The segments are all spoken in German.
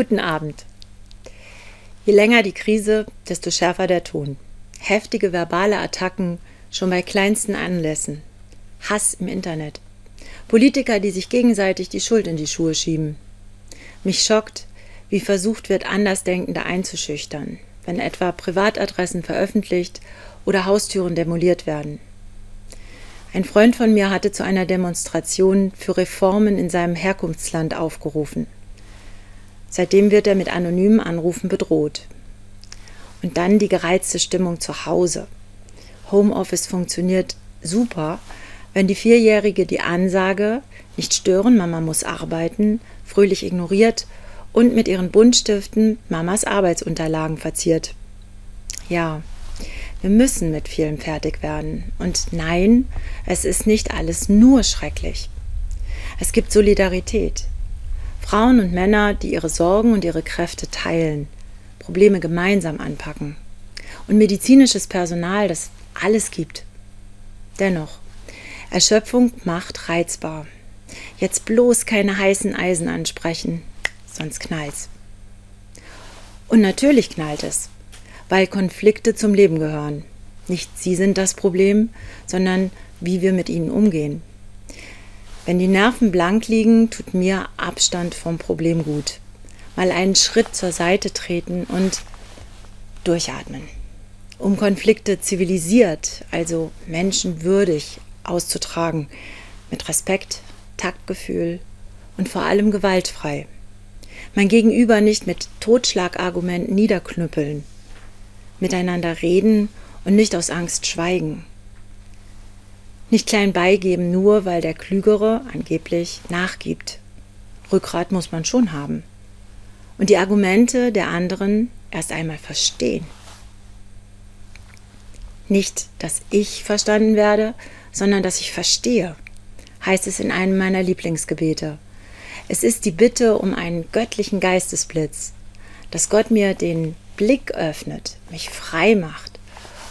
Guten Abend. Je länger die Krise, desto schärfer der Ton. Heftige verbale Attacken schon bei kleinsten Anlässen. Hass im Internet. Politiker, die sich gegenseitig die Schuld in die Schuhe schieben. Mich schockt, wie versucht wird, Andersdenkende einzuschüchtern, wenn etwa Privatadressen veröffentlicht oder Haustüren demoliert werden. Ein Freund von mir hatte zu einer Demonstration für Reformen in seinem Herkunftsland aufgerufen. Seitdem wird er mit anonymen Anrufen bedroht. Und dann die gereizte Stimmung zu Hause. Homeoffice funktioniert super, wenn die Vierjährige die Ansage nicht stören, Mama muss arbeiten, fröhlich ignoriert und mit ihren Buntstiften Mamas Arbeitsunterlagen verziert. Ja, wir müssen mit vielem fertig werden. Und nein, es ist nicht alles nur schrecklich. Es gibt Solidarität. Frauen und Männer, die ihre Sorgen und ihre Kräfte teilen, Probleme gemeinsam anpacken. Und medizinisches Personal, das alles gibt. Dennoch, Erschöpfung macht reizbar. Jetzt bloß keine heißen Eisen ansprechen, sonst knallt's. Und natürlich knallt es weil Konflikte zum Leben gehören. Nicht sie sind das Problem, sondern wie wir mit ihnen umgehen. Wenn die Nerven blank liegen, tut mir Abstand vom Problem gut. Mal einen Schritt zur Seite treten und durchatmen. Um Konflikte zivilisiert, also menschenwürdig auszutragen, mit Respekt, Taktgefühl und vor allem gewaltfrei. Mein Gegenüber nicht mit Totschlagargumenten niederknüppeln, miteinander reden und nicht aus Angst schweigen. Nicht klein beigeben, nur weil der Klügere angeblich nachgibt. Rückgrat muss man schon haben. Und die Argumente der anderen erst einmal verstehen. Nicht, dass ich verstanden werde, sondern dass ich verstehe, heißt es in einem meiner Lieblingsgebete. Es ist die Bitte um einen göttlichen Geistesblitz, dass Gott mir den Blick öffnet, mich frei macht,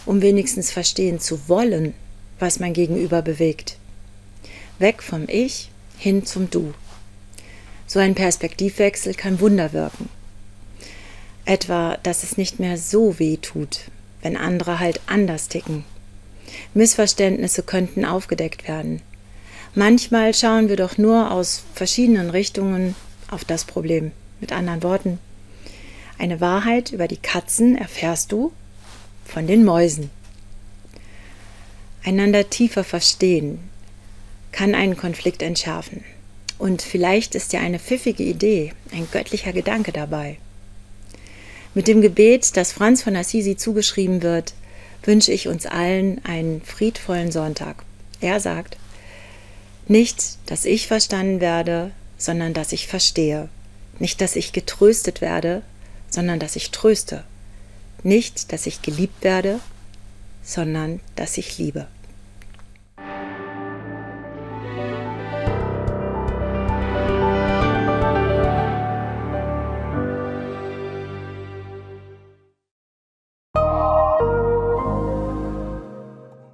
um wenigstens verstehen zu wollen, was mein Gegenüber bewegt. Weg vom Ich hin zum Du. So ein Perspektivwechsel kann Wunder wirken. Etwa, dass es nicht mehr so weh tut, wenn andere halt anders ticken. Missverständnisse könnten aufgedeckt werden. Manchmal schauen wir doch nur aus verschiedenen Richtungen auf das Problem. Mit anderen Worten, eine Wahrheit über die Katzen erfährst du von den Mäusen. Einander tiefer verstehen kann einen Konflikt entschärfen. Und vielleicht ist ja eine pfiffige Idee, ein göttlicher Gedanke dabei. Mit dem Gebet, das Franz von Assisi zugeschrieben wird, wünsche ich uns allen einen friedvollen Sonntag. Er sagt, nicht, dass ich verstanden werde, sondern dass ich verstehe. Nicht, dass ich getröstet werde, sondern dass ich tröste. Nicht, dass ich geliebt werde, sondern dass ich liebe.